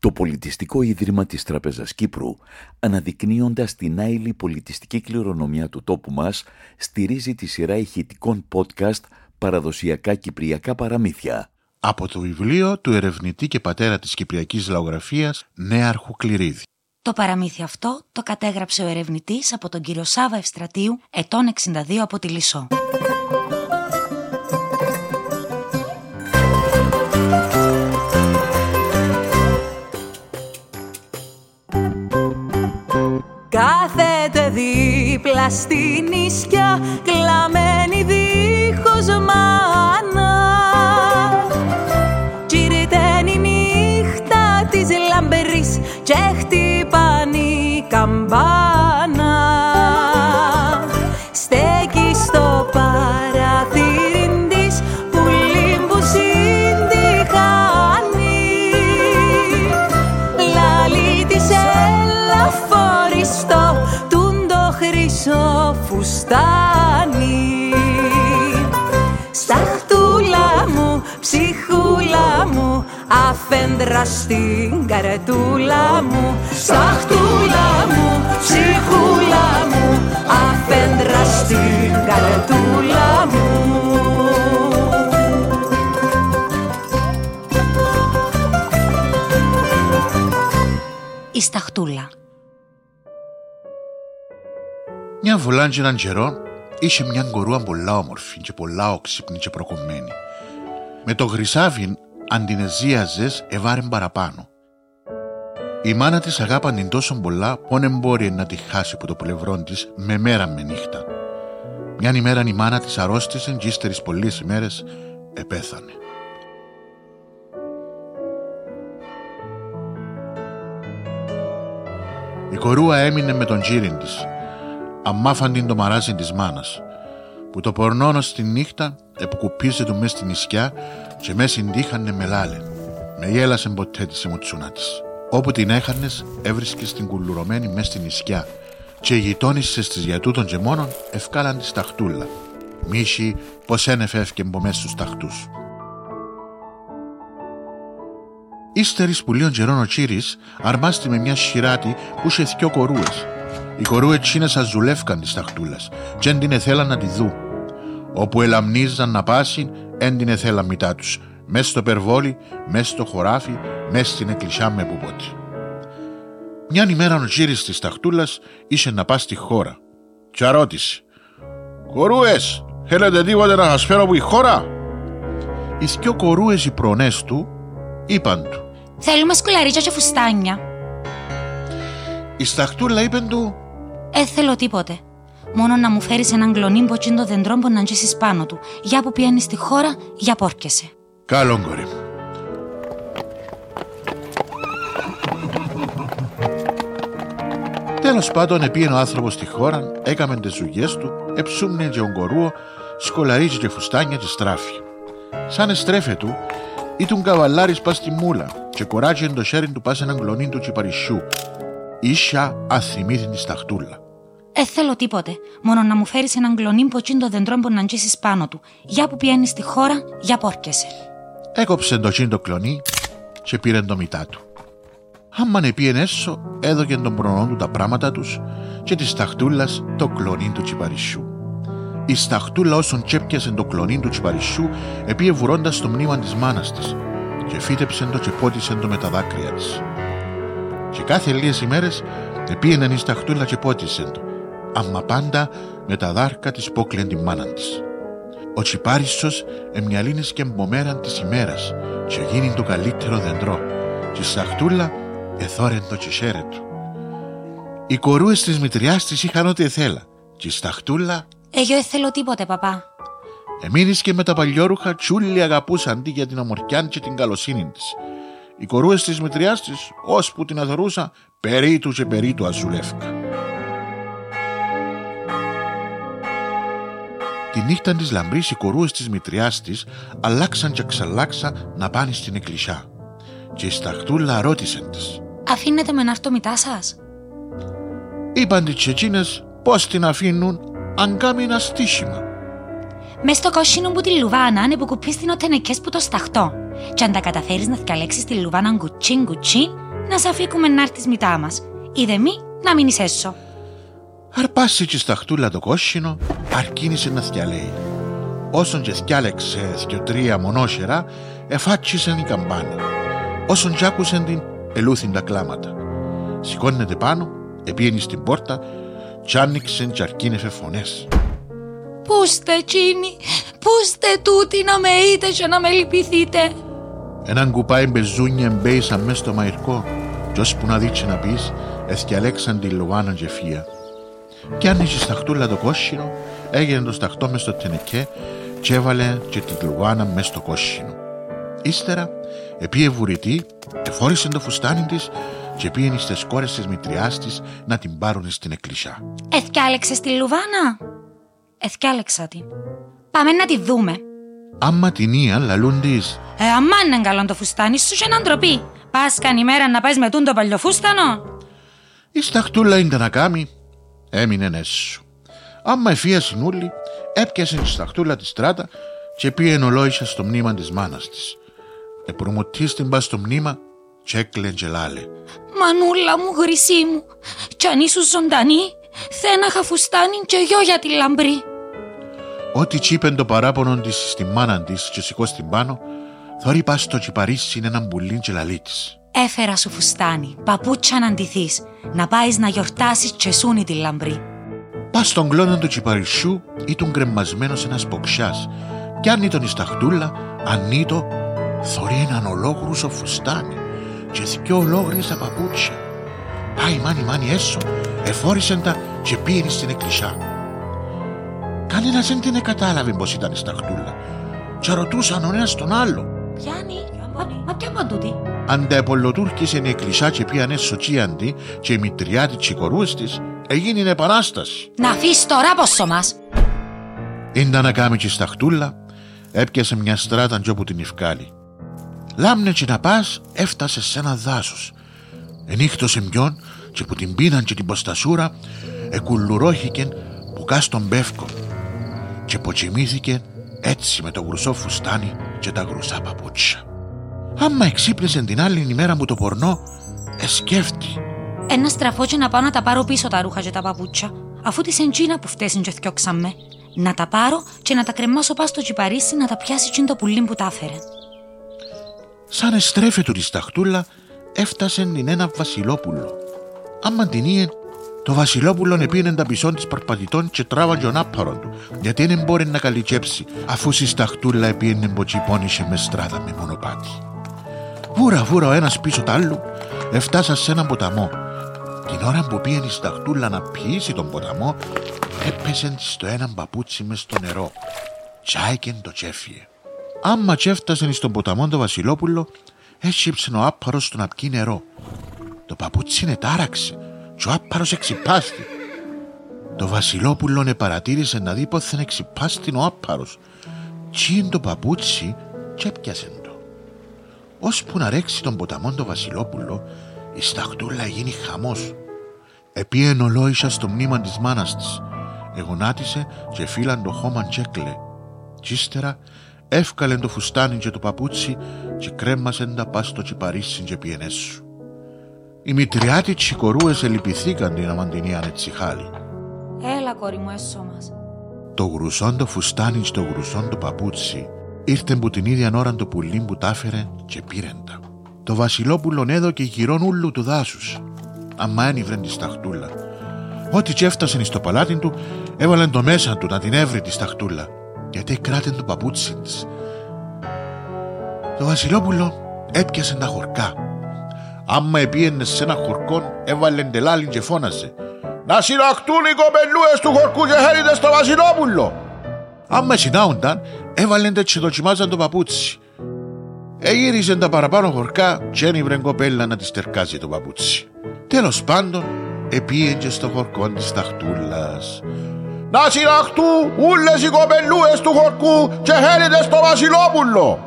Το Πολιτιστικό Ίδρυμα της Τραπεζας Κύπρου, αναδεικνύοντας την άειλη πολιτιστική κληρονομιά του τόπου μας, στηρίζει τη σειρά ηχητικών podcast «Παραδοσιακά Κυπριακά Παραμύθια». Από το βιβλίο του ερευνητή και πατέρα της Κυπριακής Λαογραφίας Νέαρχου Κληρίδη. Το παραμύθι αυτό το κατέγραψε ο ερευνητής από τον κύριο Σάβα Ευστρατείου, ετών 62 από τη Λισό. Δίπλα στην αφέντρα στην καρετούλα μου Σταχτούλα μου, ψυχούλα μου, αφέντρα στην καρετούλα μου Η Σταχτούλα. Μια βουλάντζη έναν καιρό είχε μια κορούα πολλά όμορφη και πολλά όξυπνη και προκομμένη. Με το γρυσάβιν αν την εζίαζες εβάρεν παραπάνω. Η μάνα της αγάπαν την τόσο πολλά που δεν μπορεί να τη χάσει από το πλευρό της με μέρα με νύχτα. Μιαν ημέρα η μάνα της αρρώστησε και ύστερης πολλές ημέρες επέθανε. Η κορούα έμεινε με τον τζίριν της, αμάφαν το μαράζιν της μάνας, που το πορνόνο στη νύχτα επικουπίζε του μες στην νησιά και μες συντύχανε με λάλε. Με γέλασε ποτέ της η μουτσούνα της. Όπου την έχανες έβρισκες την κουλουρωμένη μες στην νησιά και οι γειτόνισσες της για τούτων και μόνον ευκάλαν τη σταχτούλα. Μίσι πως ένεφε έφκεμπο μες στους ταχτούς. Ύστερης που λίγων καιρών ο Τσίρης αρμάστη με μια σειράτη που είχε δυο κορούες. Οι κορούες τσίνες αζουλεύκαν της ταχτούλας και εν την εθέλαν να τη δουν. Όπου ελαμνίζαν να πάσουν, εν την εθέλαν μητά τους. Μες στο περβόλι, μες στο χωράφι, μες στην εκκλησιά με πουπότη. Μιαν ημέρα ο Τσίρης της ταχτούλας είχε να πά στη χώρα. Και ρώτησε «Κορούες, θέλετε τίποτε να σας φέρω από η χώρα» Οι δυο κορούες οι προνές του είπαν του Θέλουμε σκουλαρίτσα και φουστάνια. Η σταχτούλα είπε του Ε, θέλω τίποτε. Μόνο να μου φέρεις έναν κλονί μποτσίν το δεντρό που να ντζήσεις πάνω του. Για που πιάνεις στη χώρα, για πόρκεσαι. «Καλό κορί μου». Τέλος πάντων επίενε ο άνθρωπος στη χώρα, έκαμε τις ζουγιές του, εψούμνε και ογκορούο, σκολαρίζει και φουστάνια και στράφει. Σαν εστρέφε του, ήταν καβαλάρης πας στη μούλα και κοράτζε το χέρι του πας έναν κλονί του τσιπαρισιού. Ίσια αθυμήθη τη σταχτούλα. Ε, θέλω τίποτε. Μόνο να μου φέρεις έναν κλονί μποτσίν το δεντρό που να ντζήσεις πάνω του. Για που πιάνει στη χώρα, για πόρκεσαι. Έκοψε το τσιν το κλονί και πήρε το μητά του. Άμαν επίεν έσω, έδωκε τον προνόν του τα πράγματα τους και της σταχτούλας το κλονί του τσιπαρισιού. Η σταχτούλα όσον τσέπιασε το κλονί του τσιπαρισιού επίε βουρώντας το μνήμα της μάνας της και φύτεψε το και πότισε το με τα δάκρυα της. Και κάθε λίγες ημέρες επίεναν η σταχτούλα και πότισε το, αμα πάντα με τα δάρκα της πόκλεν τη μάνα της. Ο τσιπάρισος εμυαλίνες και εμπομέραν της ημέρας και γίνει το καλύτερο δεντρό και η σταχτούλα εθόρεν το τσισέρε του. Οι κορούες της μητριάς της είχαν ό,τι εθέλα και η σταχτούλα Εγώ δεν θέλω τίποτε, παπά. Εμείνεις και με τα παλιόρουχα τσούλοι αγαπούσαν τη για την ομορφιά και την καλοσύνη της. Οι κορούες της μητριάς της, ώσπου την αθωρούσα, περίτου και περίτου αζουλεύκα. Τη νύχτα της λαμπρής οι κορούες της μητριάς της αλλάξαν και ξαλλάξαν να πάνε στην εκκλησιά. Και η σταχτούλα ρώτησε της. Αφήνετε με να έρθω μητά σας; Είπαν τις εκείνες πώς την αφήνουν αν κάνει ένα στήσιμα. Μες στο κόσινο που τη λουβάνα ανεποκουπείς την οτενεκές που το σταχτό. Και αν τα καταφέρεις να θυκαλέξεις τη λουβάνα γκουτσίν γκουτσίν, να σε αφήκουμε να έρθεις μητά μας. Είδε μη να μείνει έσω. Αρπάσει και στα χτούλα το κόσινο, αρκίνησε να θυαλέει. Όσον και θυάλεξε δυο τρία μονόσερα, εφάτσισαν η καμπάνη. Όσον κι άκουσαν την, ελούθην τα κλάματα. Σηκώνεται πάνω, επίενει στην πόρτα, κι άνοιξεν κι αρκίνεφε φωνές. Πούστε εκείνοι, πούστε τούτοι να με είτε και να με λυπηθείτε. Έναν κουπάι μπεζούνια εμπέησαν μες στο μαϊρκό κι ώσπου να δείξει να πεις, εθιαλέξαν τη Λουάνα και φία. Κι άνοιξε στα χτούλα το κόσινο, έγινε το σταχτό μες στο τενεκέ και έβαλε και τη Λουάνα μες στο κόσινο. Ύστερα, επίε βουρητή, εφόρησε το φουστάνι της και πήγαινε στις κόρες της μητριάς της να την πάρουν στην εκκλησιά. Εθιάλεξε τη Λουβάνα; Εθιάλεξα την. Πάμε να τη δούμε. Άμα την ία λαλούν της, Ε, αμάν είναι καλό το φουστάνι σου και έναν τροπή. Πας καν ημέρα να πάει με τούν το παλιοφούστανο. η σταχτούλα είναι να κάνει, έμεινε έσου. Άμα εφία συνούλη, έπιασε τη σταχτούλα της στράτα και πήγαινε ολόησα στο μνήμα της μάνας της. Επρομοτής την πά στο μνήμα και έκλαιγε και λάλε. Μανούλα μου, χρυσή μου. Κι αν ήσουν ζωντανή, θέναχα φουστάνι και γιο για τη λαμπρή. Ό,τι τσίπεν το παράπονο της στη μάνα της και σηκώσει την πάνω, θωρεί πας στο τσιπαρίσι έναν πουλίν και λαλί της. Έφερα σου φουστάνι, παπούτσα να αντιθείς, να πάεις να γιορτάσεις και σούνι τη λαμπρή. Πας στον κλόνο του τσιπαρισιού ήταν κρεμασμένο ένας ποξιάς, κι αν ήταν η σταχτούλα, ανήτο, θωρεί έναν ολόκληρος φουστάνι και δυο ολόκληρες παπούτσια. Πάει μάνι μάνι έσω, εφόρησεν τα και πήγαινε στην εκκλησιά. Κανένας δεν την κατάλαβε πως ήταν η σταχτούλα και ρωτούσαν ο ένας τον άλλο. Πιάνει, μα, μα ποια παντούτη. Αν τα επολοτούρκησε η εκκλησιά και πήγαν έσω τσίαντι και η μητριά της και οι κορούες της, έγινε επανάσταση. Να αφήσεις τώρα πόσο μας. Ήντα να κάνει και η σταχτούλα, έπιασε μια στράτα και όπου την ευκάλει. Λάμνε και να πας, έφτασε σε ένα δάσος. Ενύχτωσε μιον και που την πίναν και την ποστασούρα, εκουλουρώχηκεν που κάς στον πεύκο και ποτσιμήθηκε έτσι με το γρουσό φουστάνι και τα γρουσά παπούτσια. Άμα εξύπνησε την άλλη ημέρα μου το πορνό, εσκέφτη. Ένα στραφώ και να πάω να τα πάρω πίσω τα ρούχα και τα παπούτσια, αφού τη εντζίνα που φτέσουν και θκιόξαμε. Να τα πάρω και να τα κρεμάσω πά στο τσιπαρίσι να τα πιάσει τσιν το πουλί που τα έφερε. Σαν εστρέφε του της σταχτούλα, έφτασε την ένα βασιλόπουλο. Άμα την είδε, το βασιλόπουλο επίνε τα πισόν της παρπατητών και τράβαν τον άπαρον του, γιατί δεν μπορεί να καλυτσέψει, αφού στη σταχτούλα επίνε μποτσιπώνησε μες στράτα με μονοπάτι. Βούρα βούρα ο ένας πίσω τ' άλλου, εφτάσα σε έναν ποταμό. Την ώρα που πήγαινε η σταχτούλα να πιήσει τον ποταμό, έπεσε της στο έναν παπούτσι μες στο νερό. Τσάικεν το τσέφιε. Άμα τσέφτασε στον ποταμό το Βασιλόπουλο, έσυψε ο άπαρος του να πιει νερό. Το παπούτσι είναι τάραξε και ο άπαρος εξυπάστη. Το Βασιλόπουλο ne παρατήρησε να δει πόθεν εξυπάστη ο άπαρος. Τσίν το παπούτσι και έπιασε το. Ώσπου να ρέξει τον ποταμό το Βασιλόπουλο, η σταχτούλα γίνει χαμός. Επίεν ολόησα στο μνήμα της μάνας της. Εγονάτισε και φύλαν το χώμα τσέκλε. Κι ύστερα εύκαλεν το φουστάνι και το παπούτσι και κρέμασεν τα πας στο τσιπαρίσιν και πιενέσου. Οι μητριάτοι τσικορούες ελυπηθήκαν την αμαντινίαν έτσι χάλη. Έλα, κόρη μου, έσω μας. Το γρουσόν το φουστάνι και το γρουσόν το παπούτσι ήρθε που την ίδια ώρα το πουλί που τα έφερε και πήρεν τα. Το βασιλόπουλον έδωκε γυρών ούλου του δάσους. Αμά ένιβρεν τη σταχτούλα. Ό,τι κι έφτασε στο παλάτι του, έβαλεν το μέσα του να την έβρει τη σταχτούλα, γιατί κράτεν το παπούτσι της. Το βασιλόπουλο έπιασε τα χορκά. Άμα επίενε σε ένα χορκόν, έβαλε τελάλιν και φώναζε. Να συναχτούν οι κοπελούες του χορκού και χαίρετε στο βασιλόπουλο. Άμα συνάουνταν, έβαλεν τε και δοκιμάζαν το παπούτσι. Εγύριζε τα παραπάνω χορκά και ένιβρε κοπέλα να της στερκάζει το παπούτσι. Τέλος πάντων, επίεντζε στο χορκό της ταχτούλας. Να συναχτούν ούλες οι κοπελούες του χορκού και χαίρετε στο βασιλόπουλο.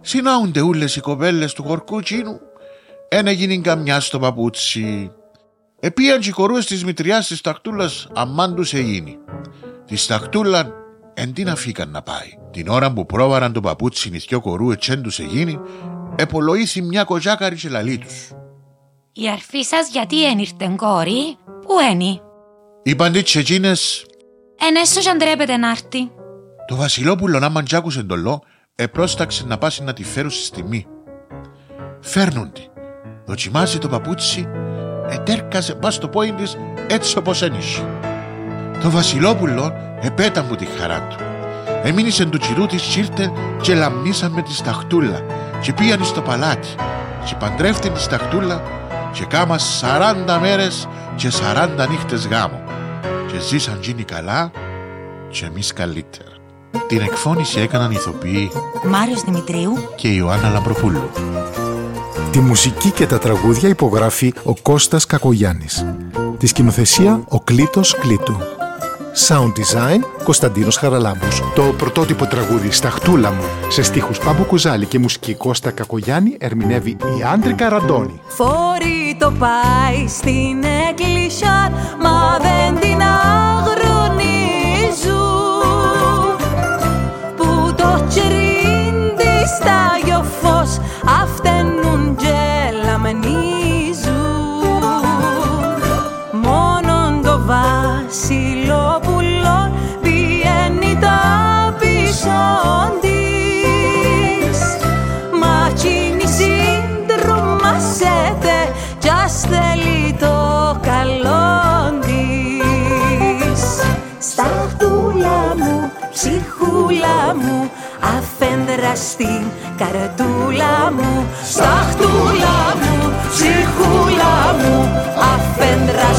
Συνάουνται ούλες οι κοπέλες του χορκού τσίνου. Εν έγινε καμιά στο παπούτσι. Επίαν οι κορούες της μητριάς της ταχτούλας αμάν τους εγίνει. Της ταχτούλα εν τι να φύγαν να πάει. Την ώρα που πρόβαραν το παπούτσι οι δυο κορούες τσέν τους εγίνει, επολογήθη μια κοζάκαρη και λαλή τους. Η αρφή σας γιατί ένιρτε κόρη, πού ένι; Είπαν τις εκείνες, Ενέσω κι αν τρέπεται να έρθει. το Βασιλόπουλο να μαν τζάκουσε το λό, επρόσταξε να πάσει να τη φέρουν στη στιγμή. Φέρνουν τη. Δοκιμάζει το παπούτσι, ετέρκαζε πας στο πόιν της έτσι όπως ένιχε. Το Βασιλόπουλο επέτα μου τη χαρά του. Έμεινες του τσιρού της κι ήρθε και λαμνίσαν με τη σταχτούλα και πήγαν στο παλάτι και παντρεύτην τη σταχτούλα και κάμα 40 μέρες και 40 νύχτες γάμο και ζήσαν γίνει καλά και εμείς καλύτερα. Την εκφώνηση έκαναν ηθοποιοί Μάριος Δημητρίου, και η Ιωάννα Λαμπροπούλου. Τη μουσική και τα τραγούδια υπογράφει ο Κώστας Κακογιάννης. Τη σκηνοθεσία ο Κλήτος Κλήτου. Sound design Κωνσταντίνος Χαραλάμπους. Το πρωτότυπο τραγούδι «Σταχτούλα μου» σε στίχους Πάμπου Κουζάλη και μουσική Κώστα Κακογιάννη ερμηνεύει η Άντρικα Ραντώνη. Φορεί το πάει στην εκκλησιά Μα δεν την στην καρδούλα μου Σταχτούλα μου, ψυχούλα μου αφέντρα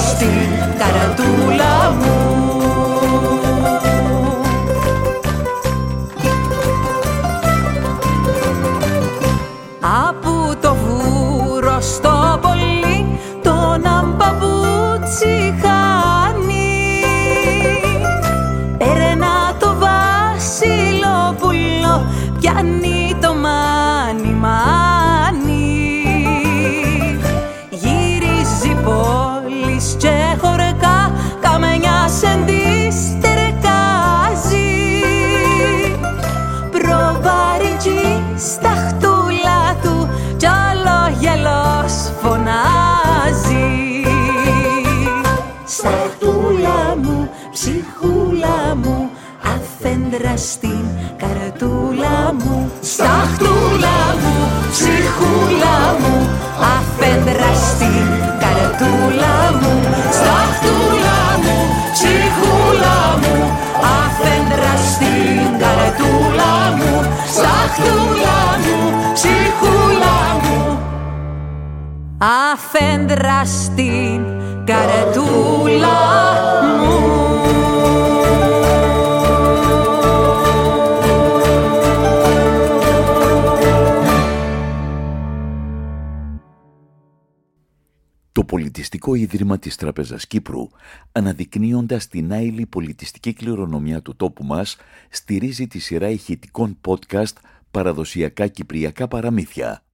στην καρατούλα μου. Σταχτούλα μου, ψυχούλα μου αφέντρα στην καρατούλα μου. Σταχτούλα μου, ψυχούλα μου αφέντρα στην καρατούλα μου. Σταχτούλα μου, ψυχούλα μου. Αφέντρα στην καρατούλα Πολιτιστικό Ίδρυμα της Τραπεζας Κύπρου, αναδεικνύοντας την άειλη πολιτιστική κληρονομιά του τόπου μας, στηρίζει τη σειρά ηχητικών podcast «Παραδοσιακά Κυπριακά Παραμύθια»